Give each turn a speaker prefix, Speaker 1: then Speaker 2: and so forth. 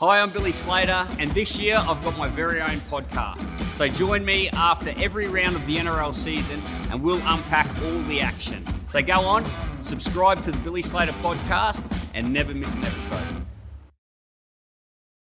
Speaker 1: Hi, I'm Billy Slater, and this year I've got my very own podcast. So join me after every round of the NRL season, and we'll unpack all the action. So go on, subscribe to the Billy Slater podcast, and never miss an episode.